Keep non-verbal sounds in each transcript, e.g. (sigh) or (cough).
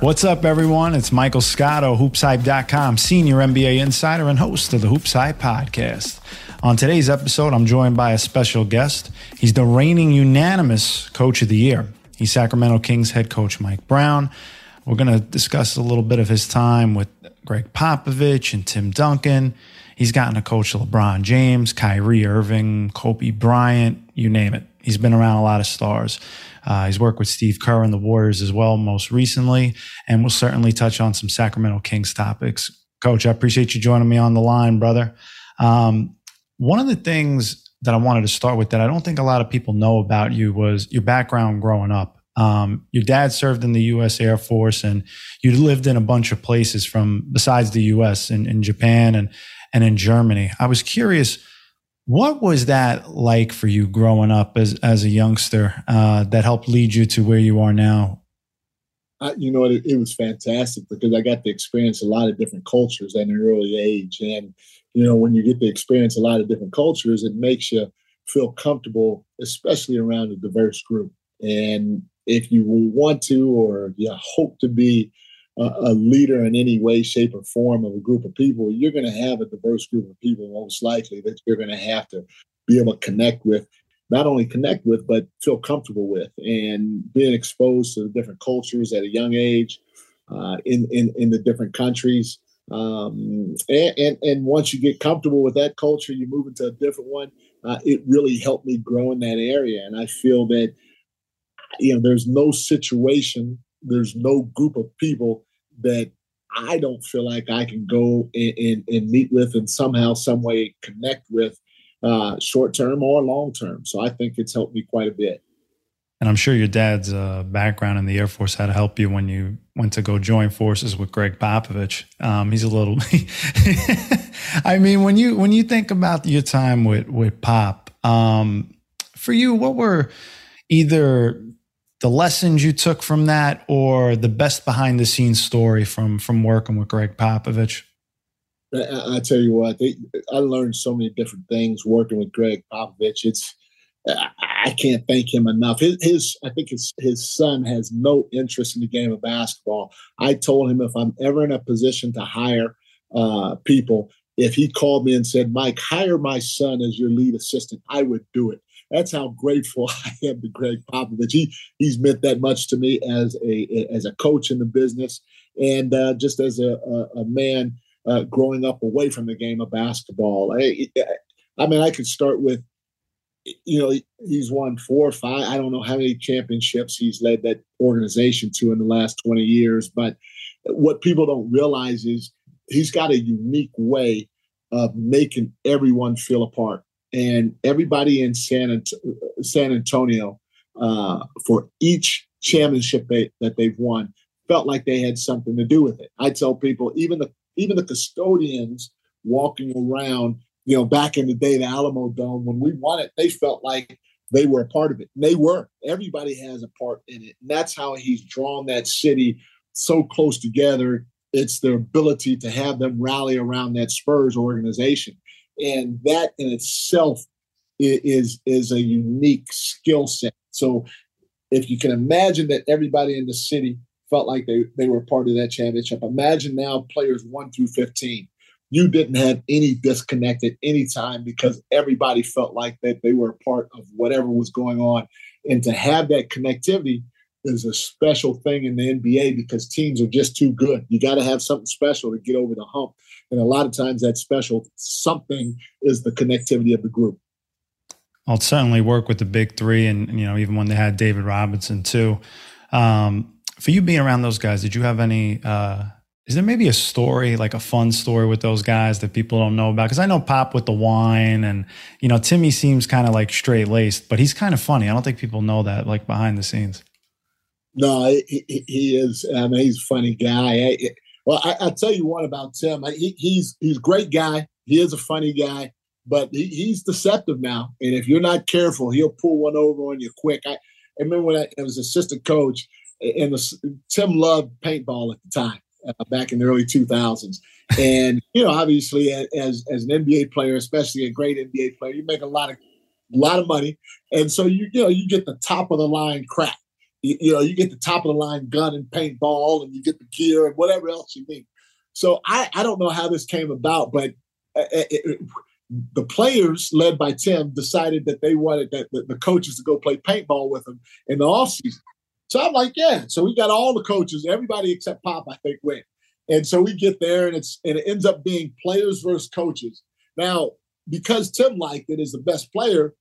What's up, everyone? It's Michael Scotto, hoopshype.com, senior NBA insider and host of the HoopsHype podcast. On today's episode, I'm joined by a special guest. He's the reigning unanimous coach of the year. He's Sacramento Kings head coach Mike Brown. We're going to discuss a little bit of his time with Gregg Popovich and Tim Duncan. He's gotten to coach LeBron James, Kyrie Irving, Kobe Bryant, you name it. He's been around a lot of stars. Uh, he's worked with Steve Kerr and the Warriors as well, most recently, and we'll certainly touch on some Sacramento Kings topics. Coach, I appreciate you joining me on the line, brother. Um, one of the things that I wanted to start with that I don't think a lot of people know about you was your background growing up. Um, your dad served in the U.S. Air Force, and you lived in a bunch of places from besides the U.S. in, in Japan and and in Germany. I was curious what was that like for you growing up as as a youngster uh, that helped lead you to where you are now? I, you know, it, it, was fantastic because I got to experience a lot of different cultures at an early age, and you know, when you get to experience a lot of different cultures, it makes you feel comfortable, especially around a diverse group. And if you want to, or you hope to be a, leader in any way, shape, or form of a group of people, you're going to have a diverse group of people, most likely, that you're going to have to be able to connect with, not only connect with, but feel comfortable with. And being exposed to the different cultures at a young age uh, in, in, in the different countries. Um, and, and, and once you get comfortable with that culture, you move into a different one. Uh, it really helped me grow in that area. And I feel that, you know, there's no situation, there's no group of people that I don't feel like I can go and, meet with and somehow, some way connect with uh, short term or long term. So I think it's helped me quite a bit. And I'm sure your dad's uh, background in the Air Force had to help you when you went to go join forces with Gregg Popovich. Um, he's a little. (laughs) I mean, when you when you think about your time with with Pop, um, for you, what were either the lessons you took from that or the best behind the scenes story from from working with Gregg Popovich? I, I tell you what, they, I learned so many different things working with Gregg Popovich. It's I can't thank him enough. His, his, I think his his son has no interest in the game of basketball. I told him if I'm ever in a position to hire uh, people, if he called me and said, "Mike, hire my son as your lead assistant," I would do it that's how grateful (laughs) I am to Gregg Popovich. He he's meant that much to me as a as a coach in the business and uh, just as a, a, a man uh, growing up away from the game of basketball. I, I mean, I could start with, you know, he's won four or five. I don't know how many championships he's led that organization to in the last twenty years. But what people don't realize is he's got a unique way of making everyone feel a part and everybody in San, San Antonio uh, for each championship they, that they've won felt like they had something to do with it. I tell people, even the even the custodians walking around, you know, back in the day, the Alamodome, when we won it, they felt like they were a part of it. And they were. Everybody has a part in it. And that's how he's drawn that city so close together. It's their ability to have them rally around that Spurs organization and that in itself is is a unique skill set. So if you can imagine that everybody in the city felt like they, they were part of that championship, imagine now players one through 15. You didn't have any disconnect at any time because everybody felt like that they were a part of whatever was going on. And to have that connectivity is a special thing in the NBA because teams are just too good. You got to have something special to get over the hump. And a lot of times that special something is the connectivity of the group. I'll certainly work with the big three, and you know, even when they had David Robinson too. Um, for you being around those guys, did you have any uh, is there maybe a story, like a fun story with those guys that people don't know about? Because I know Pop with the wine, and you know Timmy seems kind of like straight laced, but he's kind of funny. I don't think people know that, like behind the scenes. No, he, he is. I mean, he's a funny guy. well, I, will tell you one about Tim. He, he's he's a great guy. He is a funny guy, but he, he's deceptive now. And if you're not careful, he'll pull one over on you quick. I, I remember when I, I was assistant coach, and the, Tim loved paintball at the time uh, back in the early 2000s. And you know, obviously, as as an NBA player, especially a great NBA player, you make a lot of a lot of money, and so you you know you get the top of the line crap. You, you know, you get the top of the line gun and paintball, and you get the gear and whatever else you need. So I I don't know how this came about, but uh, uh, it, it, the players led by Tim decided that they wanted that the, the coaches to go play paintball with them in the off season. So I'm like, yeah. So we got all the coaches, everybody except Pop, I think, went. And so we get there, and it's and it ends up being players versus coaches. Now, because Tim liked it as the best player,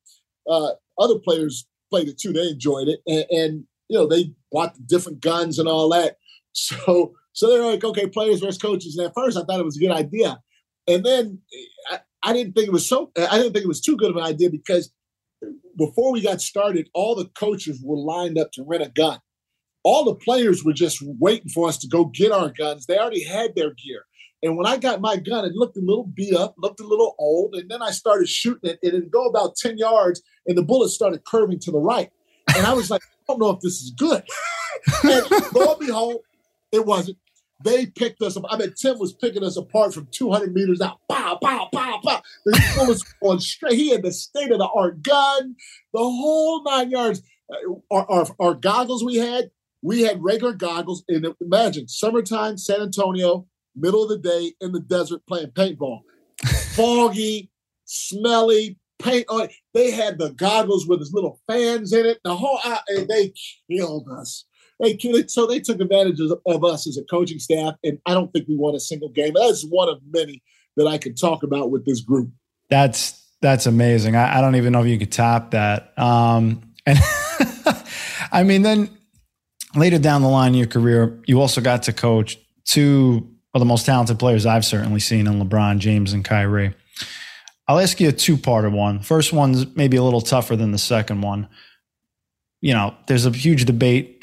uh, other players played it too. They enjoyed it, and, and you know they bought different guns and all that. (laughs) So so they're like, okay, players versus coaches. And at first, I thought it was a good idea, and then eh, I, I didn't think it was so. Eh, I didn't think it was too good of an idea because before we got started, all the coaches were lined up to rent a gun. All the players were just waiting for us to go get our guns. They already had their gear. And when I got my gun, it looked a little beat up, looked a little old. And then I started shooting it, and it'd go about 10 yards, and the bullet started curving to the right. And I was like, I don't know if this is good. (laughs) and lo and behold, it wasn't. They picked us up. I mean, Tim was picking us apart from 200 meters out. Pow, pow, pow, pow. The was going straight. He had the state of the art gun, the whole nine yards. Our, our, our goggles we had, we had regular goggles. And imagine summertime, San Antonio, middle of the day in the desert playing paintball. Foggy, smelly, paint on. They had the goggles with his little fans in it. The whole, uh, they killed us. They, killed it. so they took advantage of, of us as a coaching staff, and I don't think we won a single game. That's one of many that I could talk about with this group. That's that's amazing. I, I don't even know if you could top that. Um, and (laughs) I mean, then later down the line in your career, you also got to coach two of the most talented players I've certainly seen in LeBron James and Kyrie. I'll ask you a two-parter one. First one's maybe a little tougher than the second one. You know, there's a huge debate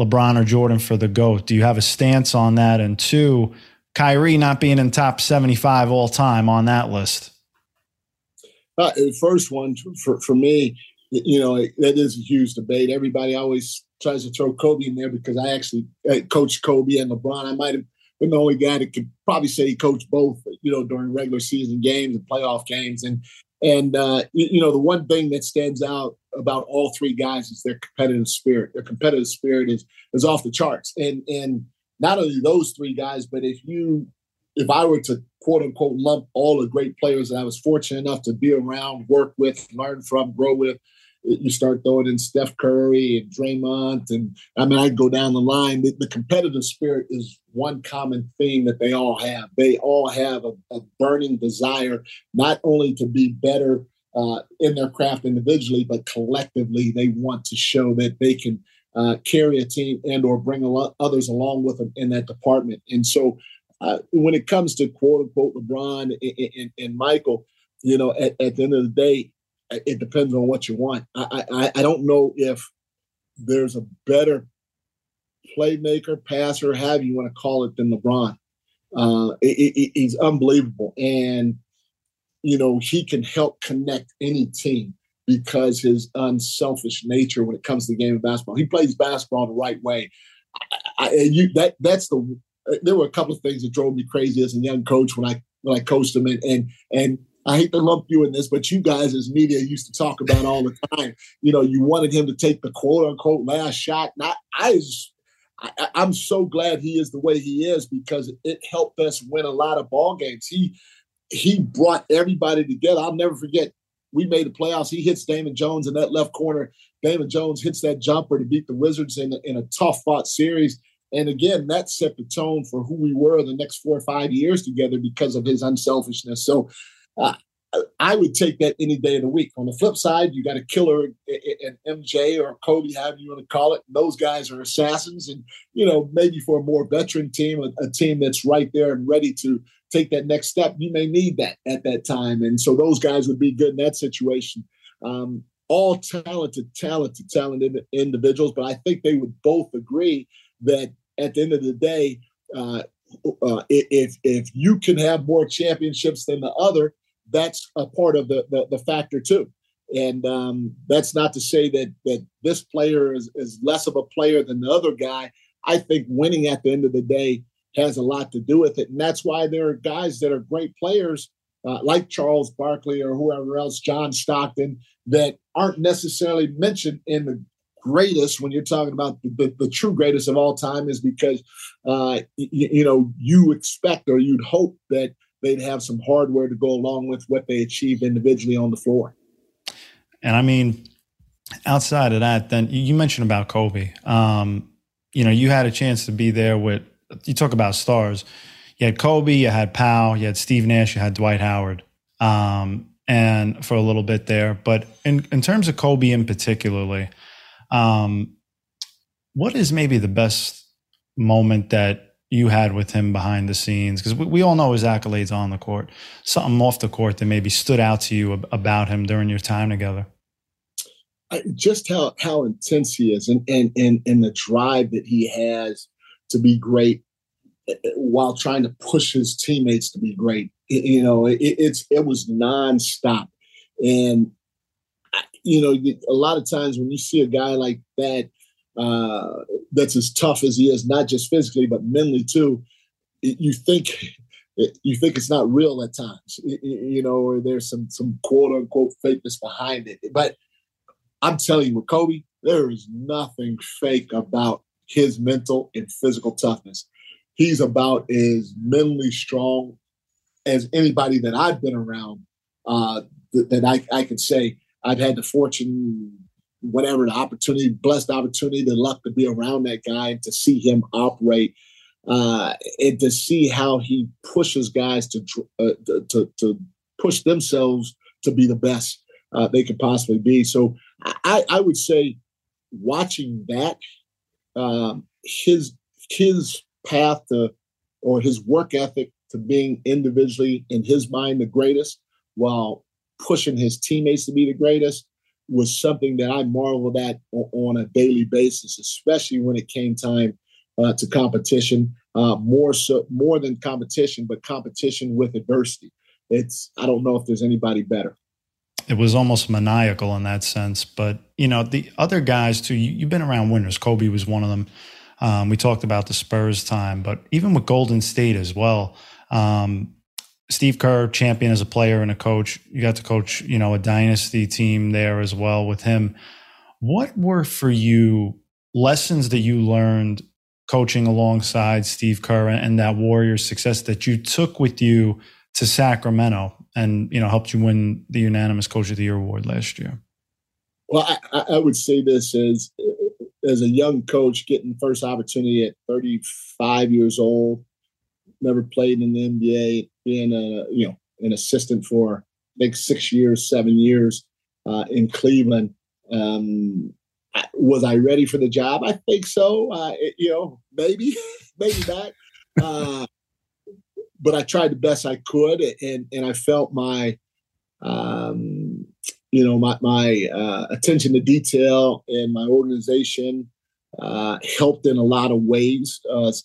LeBron or Jordan for the GOAT. Do you have a stance on that? And two, Kyrie not being in top 75 all time on that list? Uh, the first one for, for me, you know, that is a huge debate. Everybody always tries to throw Kobe in there because I actually uh, coached Kobe and LeBron. I might have been the only guy that could probably say he coached both, you know, during regular season games and playoff games. And and uh, you, you, know, the one thing that stands out about all three guys is their competitive spirit. Their competitive spirit is is off the charts. And and not only those three guys, but if you if I were to quote unquote lump all the great players that I was fortunate enough to be around, work with, learn from, grow with, you start throwing in Steph Curry and Draymond, and I mean, I'd go down the line. The, the, competitive spirit is one common theme that they all have. They all have a, a burning desire not only to be better uh, in their craft individually, but collectively, they want to show that they can uh, carry a team and or bring lot, others along with them in that department. And so, uh, when it comes to quote unquote LeBron and, and, and Michael, you know, at, at the end of the day, it depends on what you want. I, I, I don't know if there's a better playmaker, passer, however you want to call it, than LeBron. Uh, it, it, he's unbelievable, and you know he can help connect any team because his unselfish nature when it comes to the game of basketball. He plays basketball the right way. I, I, you, that that's the. There were a couple of things that drove me crazy as a young coach when I when I coached him, and and and I hate to lump you in this, but you guys as media used to talk about all the time. You know, you wanted him to take the quote unquote last shot. Not I, I I'm so glad he is the way he is because it helped us win a lot of ball games. He he brought everybody together. I'll never forget. We made the playoffs. He hits Damon Jones in that left corner. Damon Jones hits that jumper to beat the Wizards in, in a tough fought series. And again, that set the tone for who we were the next four or five years together because of his unselfishness. So uh, I would take that any day of the week. On the flip side, you got a killer and MJ or Kobe, however you want to call it. Those guys are assassins, and you know maybe for a more veteran team, a, a, team that's right there and ready to take that next step, you may need that at that time, and so those guys would be good in that situation. Um, all talented, talented, talented individuals, but I think they would both agree that at the end of the day, uh, uh, if if you can have more championships than the other, that's a part of the the, the factor too. And um, that's not to say that that this player is, is less of a player than the other guy. I think winning at the end of the day has a lot to do with it, and that's why there are guys that are great players uh, like Charles Barkley or whoever else, John Stockton, that aren't necessarily mentioned in the greatest when you're talking about the, the, the true greatest of all time is because uh, you, you know you expect or you'd hope that they'd have some hardware to go along with what they achieved individually on the floor. And I mean, outside of that, then you mentioned about Kobe. Um, you know, you had a chance to be there with. You talk about stars. You had Kobe, you had Pau, you had Steve Nash, you had Dwight Howard, um, and for a little bit there. But in in terms of Kobe in particularly, um, what is maybe the best moment that you had with him behind the scenes? Because we, we, all know his accolades on the court. Something off the court that maybe stood out to you about him during your time together. just how how intense he is, and and and and the drive that he has to be great, eh, eh, while trying to push his teammates to be great. You know, it, it's it was nonstop, and you know, a lot of times when you see a guy like that uh, that's as tough as he is, not just physically but mentally too, you think you think it's not real at times, you know, or there's some some quote unquote fakeness behind it. But I'm telling you, with Kobe, there is nothing fake about his mental and physical toughness. He's about as mentally strong as anybody that I've been around uh, that, that I, I can say I've had the fortune, whatever the opportunity, blessed opportunity, the luck to be around that guy to see him operate, uh, and to see how he pushes guys to uh, to to push themselves to be the best uh, they could possibly be. So I, I would say, watching that, um, his his path to or his work ethic to being individually in his mind the greatest, while pushing his teammates to be the greatest was something that I marveled at on a daily basis, especially when it came time uh, to competition. Uh, more so, more than competition, but competition with adversity. It's I don't know if there's anybody better. It was almost maniacal in that sense, but you know the other guys too. You, have been around winners. Kobe was one of them. Um, we talked about the Spurs time, but even with Golden State as well. Um, Steve Kerr, champion as a player and a coach. You got to coach, you know, a dynasty team there as well with him. What were for you lessons that you learned coaching alongside Steve Kerr and that Warriors success that you took with you to Sacramento and, you know, helped you win the unanimous coach of the year award last year? Well, I, I would say this as as a young coach getting first opportunity at 35 years old, never played in the NBA, being a you know an assistant for I think six years, seven years uh, in Cleveland. Um, was I ready for the job? I think so. Uh, it, you know, maybe, (laughs) maybe not. Uh, but I tried the best I could, and and I felt my, um, you know, my my uh, attention to detail and my organization uh, helped in a lot of ways.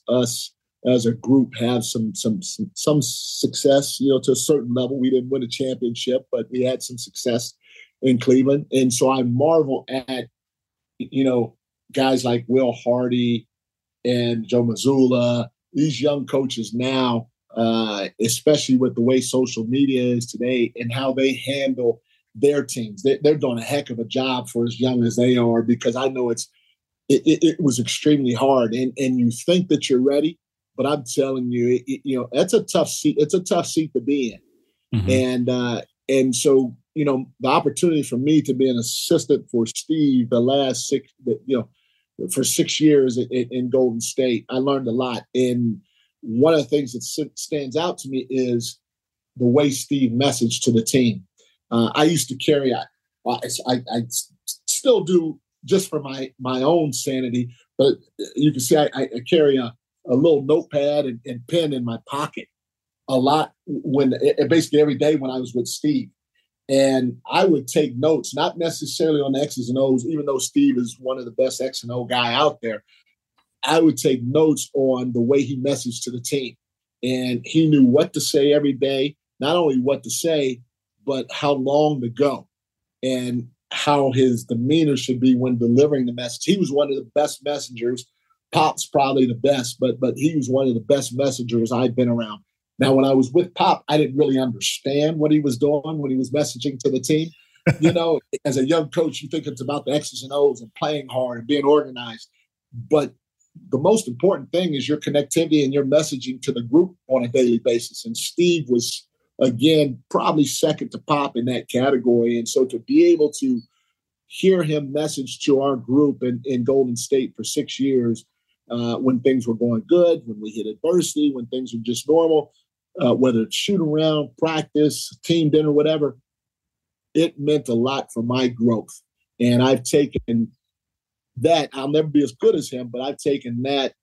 us as a group have some, some some success, you know, to a certain level. We didn't win a championship, but we had some success in Cleveland. And so I marvel at, you know, guys like Will Hardy and Joe Mazzulla, these young coaches now, uh, especially with the way social media is today and how they handle their teams. They, are doing a heck of a job for as young as they are because I know it's it, it, it was extremely hard. And and you think that you're ready, but I'm telling you, it, you know, that's a tough seat. It's a tough seat to be in, mm-hmm. and uh, and so you know, the opportunity for me to be an assistant for Steve the last six, you know, for six years in, in Golden State, I learned a lot. And one of the things that stands out to me is the way Steve messaged to the team. Uh, I used to carry, I, I, I, still do just for my my own sanity, but you can see I, I carry a, a little notepad and, and pen in my pocket a lot when eh, eh, basically every day when I was with Steve. And I would take notes, not necessarily on the X's and O's, even though Steve is one of the best X and O guy out there. I would take notes on the way he messaged to the team. And he knew what to say every day, not only what to say, but how long to go and how his demeanor should be when delivering the message. He was one of the best messengers. Pop's probably the best, but but he was one of the best messengers I've been around. Now, when I was with Pop, I didn't really understand what he was doing when he was messaging to the team. you know, (laughs) as a young coach, you think it's about the X's and O's and playing hard and being organized. But the most important thing is your connectivity and your messaging to the group on a daily basis. And Steve was, again, probably second to Pop in that category. And so to be able to hear him message to our group in, in Golden State for six years uh, when things were going good, when we hit adversity, when things were just normal, uh, whether it's shoot around, practice, team dinner, whatever, it meant a lot for my growth. And I've taken that. I'll never be as good as him, but I've taken that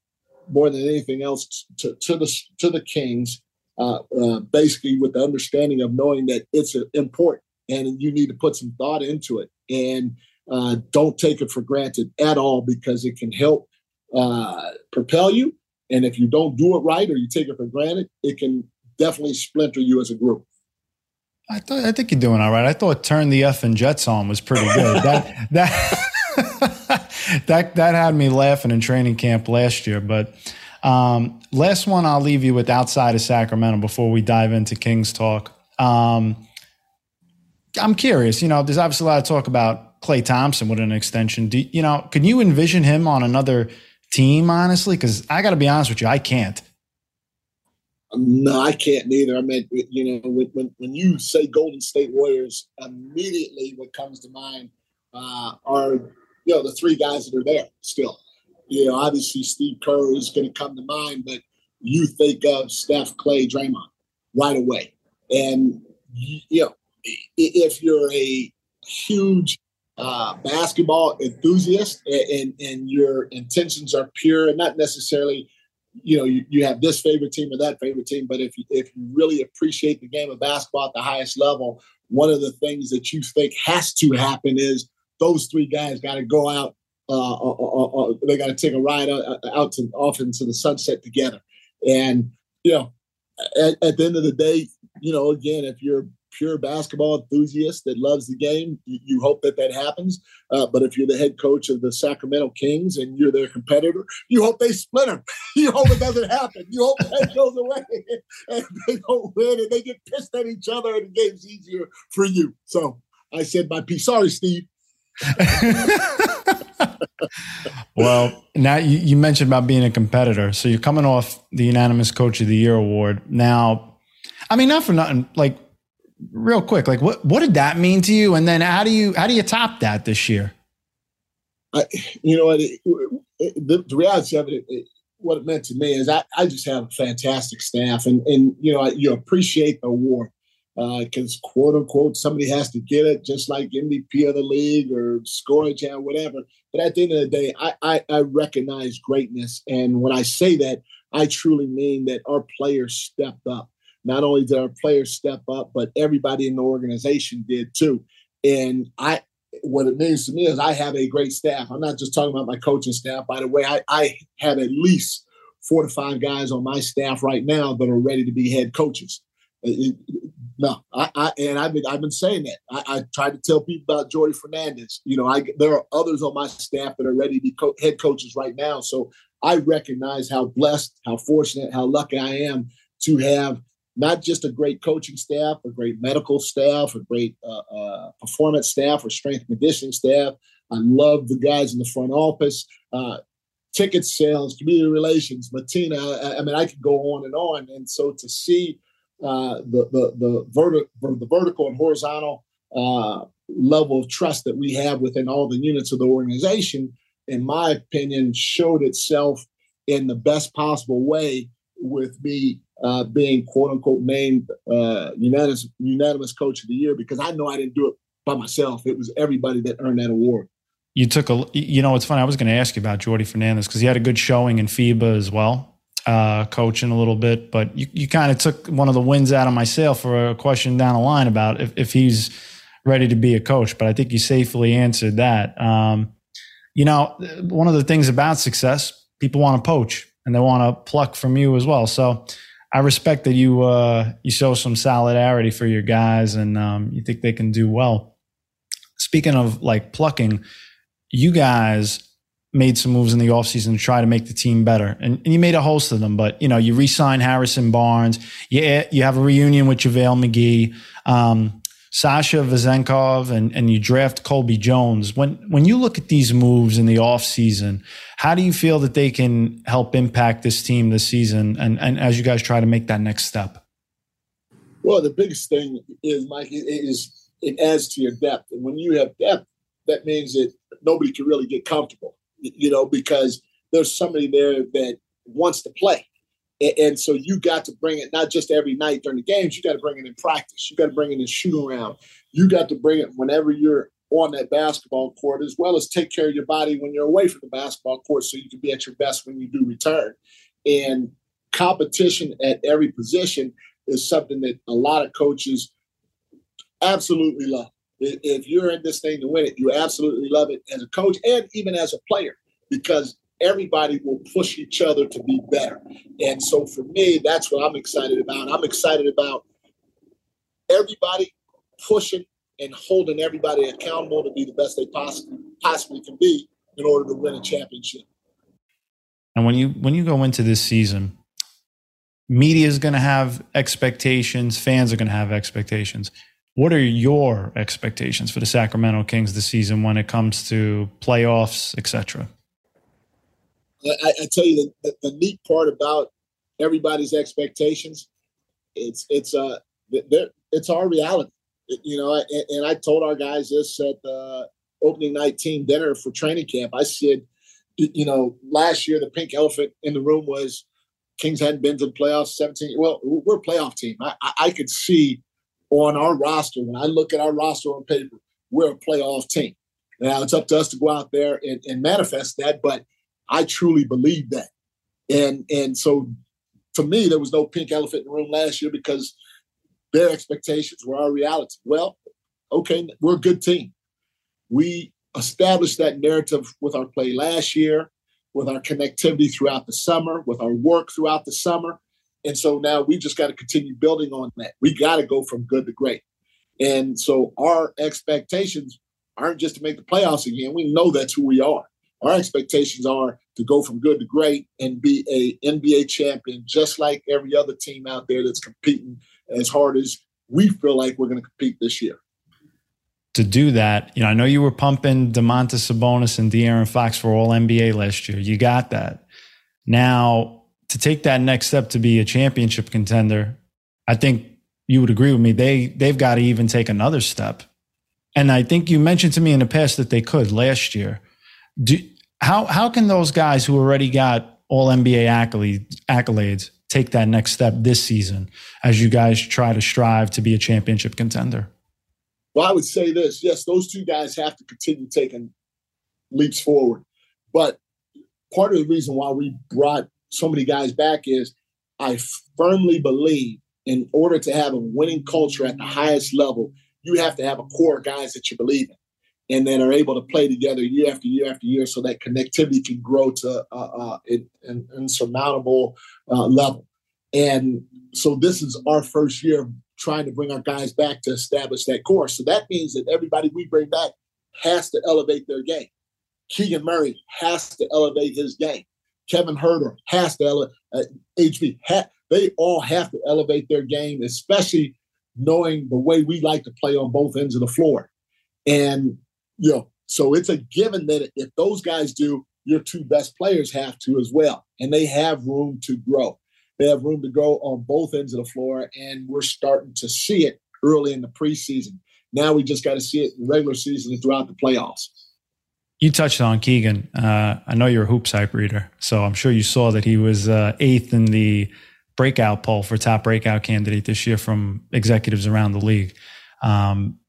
more than anything else to, to the to the Kings, uh, uh, basically with the understanding of knowing that it's important and you need to put some thought into it and uh, don't take it for granted at all because it can help uh, propel you. And if you don't do it right or you take it for granted, it can definitely splinter you as a group. I thought I think you're doing all right. I thought "Turn the F and Jets on" was pretty good. (laughs) that that (laughs) that that had me laughing in training camp last year. But um, last one, I'll leave you with outside of Sacramento before we dive into Kings talk. Um, I'm curious. You know, there's obviously a lot of talk about Klay Thompson with an extension. Do, you know, can you envision him on another team? Honestly, because I got to be honest with you, I can't. No, I can't neither. I mean, you know, when, when, when you say Golden State Warriors, immediately what comes to mind uh, are, you know, the three guys that are there still. You know, obviously Steve Kerr is going to come to mind, but you think of Steph, Klay, Draymond right away. And, you know, if you're a huge uh, basketball enthusiast and, and your intentions are pure and not necessarily – you know, you, you have this favorite team or that favorite team, but if you, if you really appreciate the game of basketball at the highest level, one of the things that you think has to happen is those three guys got to go out. Uh, uh, uh, uh they got to take a ride out, out to off into the sunset together. And you know, at, at the end of the day, you know, again, if you're pure basketball enthusiast that loves the game, you, you hope that that happens. Uh, but if you're the head coach of the Sacramento Kings and you're their competitor, you hope they split them. (laughs) you hope it doesn't happen. You hope that (laughs) goes away (laughs) and they don't win and they get pissed at each other and the game's easier for you. So I said my piece. Sorry, Steve. well, now you, you, mentioned about being a competitor. So you're coming off the unanimous coach of the year award. Now, I mean, not for nothing, like real quick, like what what did that mean to you? And then how do you how do you top that this year? I, you know what? The, the, reality of it, it, what it meant to me is I, I just have a fantastic staff, and and you know you appreciate the award because uh, quote unquote somebody has to get it, just like MVP of the league or scoring champ, whatever. But at the end of the day, I, I I recognize greatness, and when I say that, I truly mean that our players stepped up not only did our players step up, but everybody in the organization did too. And I, what it means to me is I have a great staff. I'm not just talking about my coaching staff. By the way, I, I have at least four to five guys on my staff right now that are ready to be head coaches. It, no, I, I, and I've been I've been saying that. I, I tried to tell people about Jordi Fernandez. You know, I there are others on my staff that are ready to be co- head coaches right now. So I recognize how blessed, how fortunate, how lucky I am to have not just a great coaching staff, a great medical staff, a great uh, uh, performance staff, or strength conditioning staff. I love the guys in the front office, uh, ticket sales, community relations, Matina. I, I, mean, I could go on and on. And so to see uh, the the the, verti- the vertical and horizontal uh, level of trust that we have within all the units of the organization, in my opinion, showed itself in the best possible way with me uh, being quote unquote named uh, unanimous unanimous coach of the year because I know I didn't do it by myself. It was everybody that earned that award. You took a, you know, it's funny. I was going to ask you about Jordi Fernandez because he had a good showing in FIBA as well, uh, coaching a little bit. But you, you kind of took one of the wins out of my sail for a question down the line about if, if he's ready to be a coach. But I think you safely answered that. Um, you know, one of the things about success, people want to poach and they want to pluck from you as well. So I respect that you uh, you show some solidarity for your guys and um, you think they can do well. Speaking of like plucking, you guys made some moves in the offseason to try to make the team better. And, and, you made a host of them, but you know, you re-sign Harrison Barnes, you, you have a reunion with JaVale McGee. Um, Sasha Vezenkov and, and you draft Colby Jones. When when you look at these moves in the offseason, how do you feel that they can help impact this team this season and, and as you guys try to make that next step? Well, the biggest thing is, Mike, is it adds to your depth. And when you have depth, that means that nobody can really get comfortable, you know, because there's somebody there that wants to play. And so you got to bring it not just every night during the games, you got to bring it in practice. You got to bring it in shoot around. You got to bring it whenever you're on that basketball court, as well as take care of your body when you're away from the basketball court so you can be at your best when you do return. And competition at every position is something that a lot of coaches absolutely love. If you're in this thing to win it, you absolutely love it as a coach and even as a player because everybody will push each other to be better. And so for me, that's what I'm excited about. I'm excited about everybody pushing and holding everybody accountable to be the best they possibly possibly can be in order to win a championship. And when you when you go into this season, media is going to have expectations, fans are going to have expectations. What are your expectations for the Sacramento Kings this season when it comes to playoffs, etc.? I, I tell you the, the, the, neat part about everybody's expectations, it's it's uh it's our reality. You know, and, and I told our guys this at the opening night team dinner for training camp. I said, you know, last year the pink elephant in the room was Kings hadn't been to the playoffs 17. Well, we're a playoff team. I, I could see on our roster, when I look at our roster on paper, we're a playoff team. Now it's up to us to go out there and, and manifest that. But I truly believe that. And and so for me, there was no pink elephant in the room last year because their expectations were our reality. Well, okay, we're a good team. We established that narrative with our play last year, with our connectivity throughout the summer, with our work throughout the summer. And so now we just got to continue building on that. We got to go from good to great. And so our expectations aren't just to make the playoffs again. We know that's who we are. Our expectations are to go from good to great and be a NBA champion, just like every other team out there that's competing as hard as we feel like we're going to compete this year. To do that, you know, I know you were pumping Domantas Sabonis and De'Aaron Fox for All NBA last year. You got that. Now, to take that next step to be a championship contender, I think you would agree with me. They they've got to even take another step. And I think you mentioned to me in the past that they could last year. Do, how how can those guys who already got all NBA accolades, accolades take that next step this season as you guys try to strive to be a championship contender? Well, I would say this: yes, those two guys have to continue taking leaps forward. But part of the reason why we brought so many guys back is I firmly believe in order to have a winning culture at the highest level, you have to have a core of guys that you believe in and then are able to play together year after year after year so that connectivity can grow to uh, uh, an insurmountable uh, level. And so this is our first year trying to bring our guys back to establish that course. So that means that everybody we bring back has to elevate their game. Keegan Murray has to elevate his game. Kevin Huerter has to elevate. Uh, HB, ha- they all have to elevate their game, especially knowing the way we like to play on both ends of the floor. And you know, so it's a given that if those guys do, your two best players have to as well. And they have room to grow. They have room to grow on both ends of the floor. And we're starting to see it early in the preseason. Now we just got to see it in the regular season and throughout the playoffs. You touched on Keegan. Uh, I know you're a HoopsHype reader, so I'm sure you saw that he was uh, eighth in the breakout poll for top breakout candidate this year from executives around the league. Um,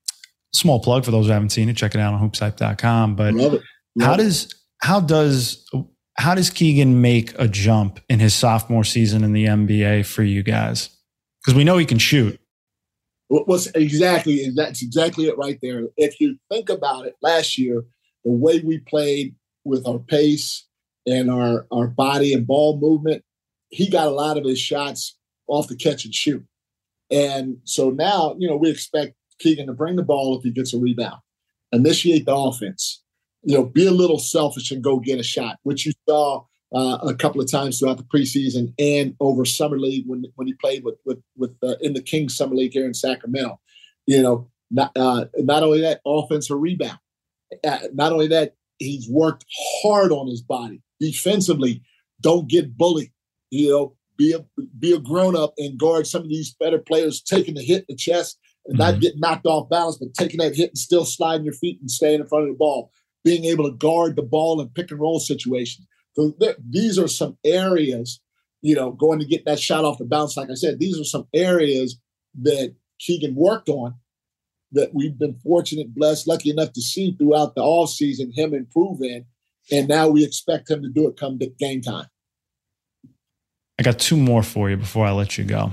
small plug for those who haven't seen it. Check it out on hoopshype.com. But Love Love how does how does how does Keegan make a jump in his sophomore season in the NBA for you guys? Because we know he can shoot. What's exactly that's exactly it right there. If you think about it, last year the way we played with our pace and our our body and ball movement, he got a lot of his shots off the catch and shoot. And so now, you know, we expect Keegan to bring the ball if he gets a rebound, initiate the offense, you know, be a little selfish and go get a shot, which you saw uh, a couple of times throughout the preseason and over summer league when when he played with with with uh, in the Kings summer league here in Sacramento. You know, not uh, not only that, offensive rebound. Uh, not only that, he's worked hard on his body defensively. Don't get bullied. You know, be a be a grown up and guard some of these better players taking the hit in the chest and mm-hmm. not getting knocked off balance, but taking that hit and still sliding your feet and staying in front of the ball. Being able to guard the ball in pick and roll situations. So there, these are some areas, you know, going to get that shot off the bounce. Like I said, these are some areas that Keegan worked on that we've been fortunate, blessed, lucky enough to see throughout the off season him improve in. And now we expect him to do it come game time. I got two more for you before I let you go.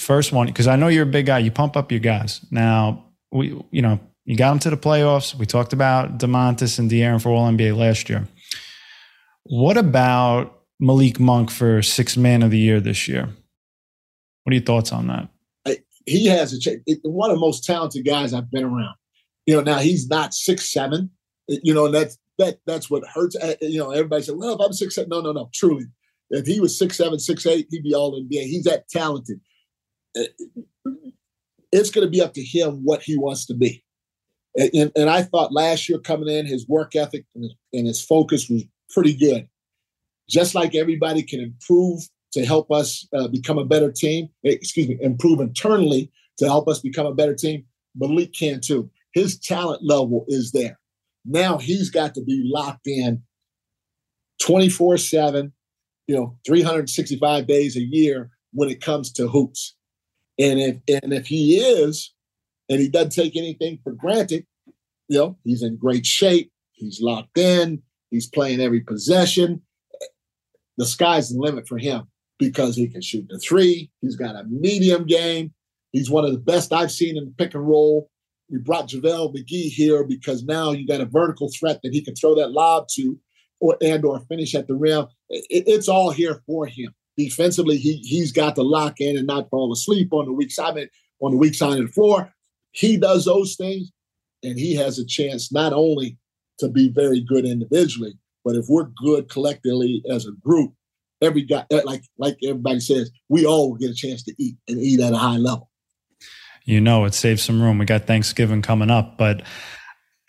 First one, because I know you're a big guy, you pump up your guys. Now, we, you know, you got them to the playoffs. We talked about Domantas and De'Aaron for All NBA last year. What about Malik Monk for six man of the year this year? What are your thoughts on that? He has a one of the most talented guys I've been around. You know, now he's not six seven. You know, and that's that that's what hurts. Uh, you know, everybody said, "Well, if I'm six seven, no, no, no. Truly, if he was six seven, six eight, he'd be all NBA. He's that talented. Uh, it's going to be up to him what he wants to be. And, and, I thought last year coming in, his work ethic and, his focus was pretty good. Just like everybody can improve to help us uh, become a better team, eh, excuse me, improve internally to help us become a better team, Malik can too. His talent level is there. Now he's got to be locked in 24 7, you know, 365 days a year when it comes to hoops. And if and if he is, and he doesn't take anything for granted, you know, he's in great shape, he's locked in, He's playing every possession. The sky's the limit for him because he can shoot the three. He's got a medium game. He's one of the best I've seen in the pick and roll. We brought JaVale McGee here because now you got a vertical threat that he can throw that lob to or and or finish at the rim. It, it's all here for him. Defensively, he he's got to lock in and not fall asleep on the weak side on the weak side of the floor. He does those things, and he has a chance not only to be very good individually. But if we're good collectively as a group, every guy, eh, like like everybody says, we all get a chance to eat and eat at a high level. You know, it saves some room. We got Thanksgiving coming up, but (laughs)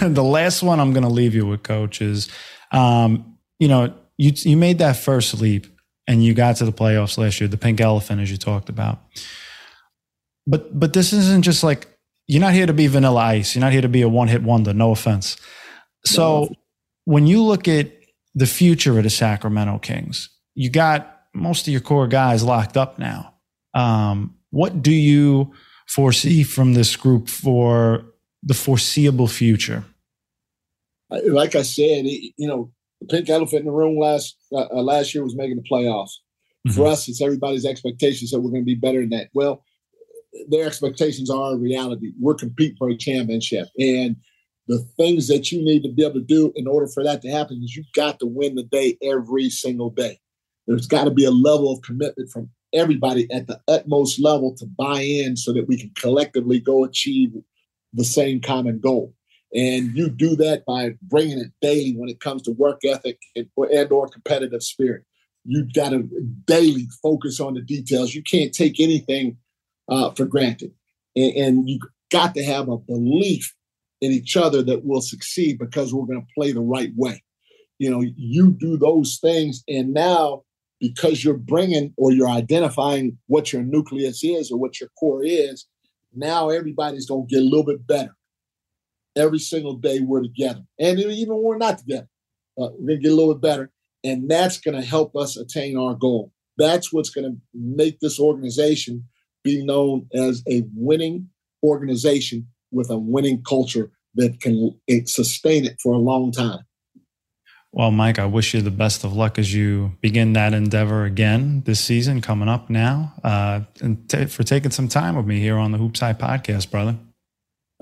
the last one I'm going to leave you with, Coach, is um, you know you you made that first leap and you got to the playoffs last year, the pink elephant, as you talked about. But but this isn't just like you're not here to be vanilla ice. You're not here to be a one hit wonder. No offense. So when you look at the future of the Sacramento Kings, you got most of your core guys locked up now. Um, what do you foresee from this group for the foreseeable future? Like I said, you know, the pink elephant in the room last uh, uh, last year was making the playoffs. Mm-hmm. For us, it's everybody's expectations that we're going to be better than that. Well, their expectations are a reality. We're competing for a championship, and the things that you need to be able to do in order for that to happen is you've got to win the day every single day. There's got to be a level of commitment from everybody at the utmost level to buy in so that we can collectively go achieve the same common goal. And you do that by bringing it daily when it comes to work ethic and, and or competitive spirit. You've got to daily focus on the details. You can't take anything uh, for granted. And, and you got to have a belief in each other that we'll succeed because we're going to play the right way. You know, you do those things, and now because you're bringing or you're identifying what your nucleus is or what your core is, now everybody's going to get a little bit better. Every single day we're together, and even when we're not together, uh, we're going to get a little bit better, and that's going to help us attain our goal. That's what's going to make this organization be known as a winning organization with a winning culture that can sustain it for a long time. Well, Mike, I wish you the best of luck as you begin that endeavor again this season coming up now. Uh, and t- for taking some time with me here on the HoopsHype podcast, brother.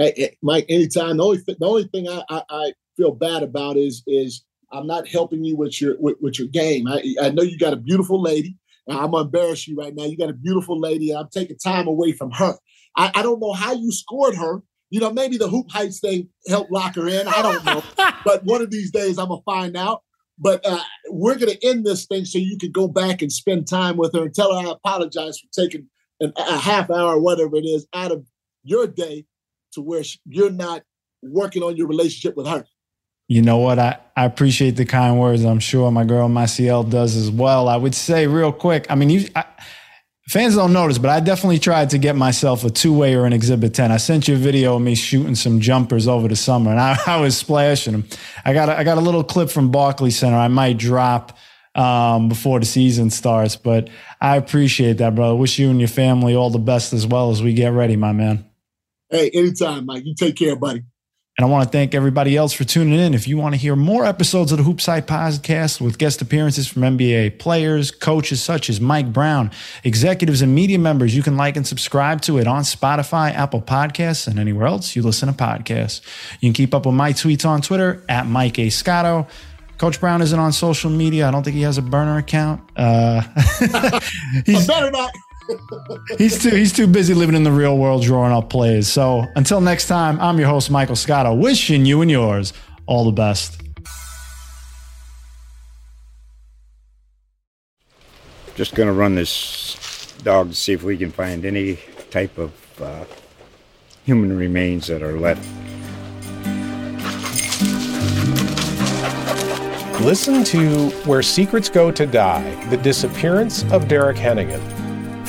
Hey, Mike, anytime. The only, th- the only thing I, I, I, feel bad about is is I'm not helping you with your with, with your game. I, I know you got a beautiful lady. I'm gonna embarrass you right now. You got a beautiful lady. And I'm taking time away from her. I, I don't know how you scored her you know, maybe the HoopsHype thing helped lock her in. I don't know. (laughs) but one of these days I'm going to find out. But uh, we're going to end this thing so you can go back and spend time with her and tell her I apologize for taking an, a half hour, whatever it is, out of your day to where you're not working on your relationship with her. You know what? I, I appreciate the kind words. I'm sure my girl my Maciel does as well. I would say real quick. I mean, you. I, Fans don't notice, but I definitely tried to get myself a two way or an exhibit 10. I sent you a video of me shooting some jumpers over the summer and I, (laughs) I was splashing them. I got, a, I got a little clip from Barclay Center I might drop um, before the season starts, but I appreciate that, brother. Wish you and your family all the best as well as we get ready, my man. Hey, anytime, Mike. You take care, buddy. And I want to thank everybody else for tuning in. If you want to hear more episodes of the HoopsHype podcast with guest appearances from NBA players, coaches such as Mike Brown, executives, and media members, you can like and subscribe to it on Spotify, Apple Podcasts, and anywhere else you listen to podcasts. You can keep up with my tweets on Twitter at Mike A. Scotto. Coach Brown isn't on social media. I don't think he has a burner account. Uh, (laughs) he's better not he's too he's too busy living in the real world drawing up plays. So until next time, I'm your host Michael Scotto, wishing you and yours all the best. Just gonna run this dog to see if we can find any type of uh, human remains that are left. Listen to Where Secrets Go to Die The Disappearance of Derek Hennigan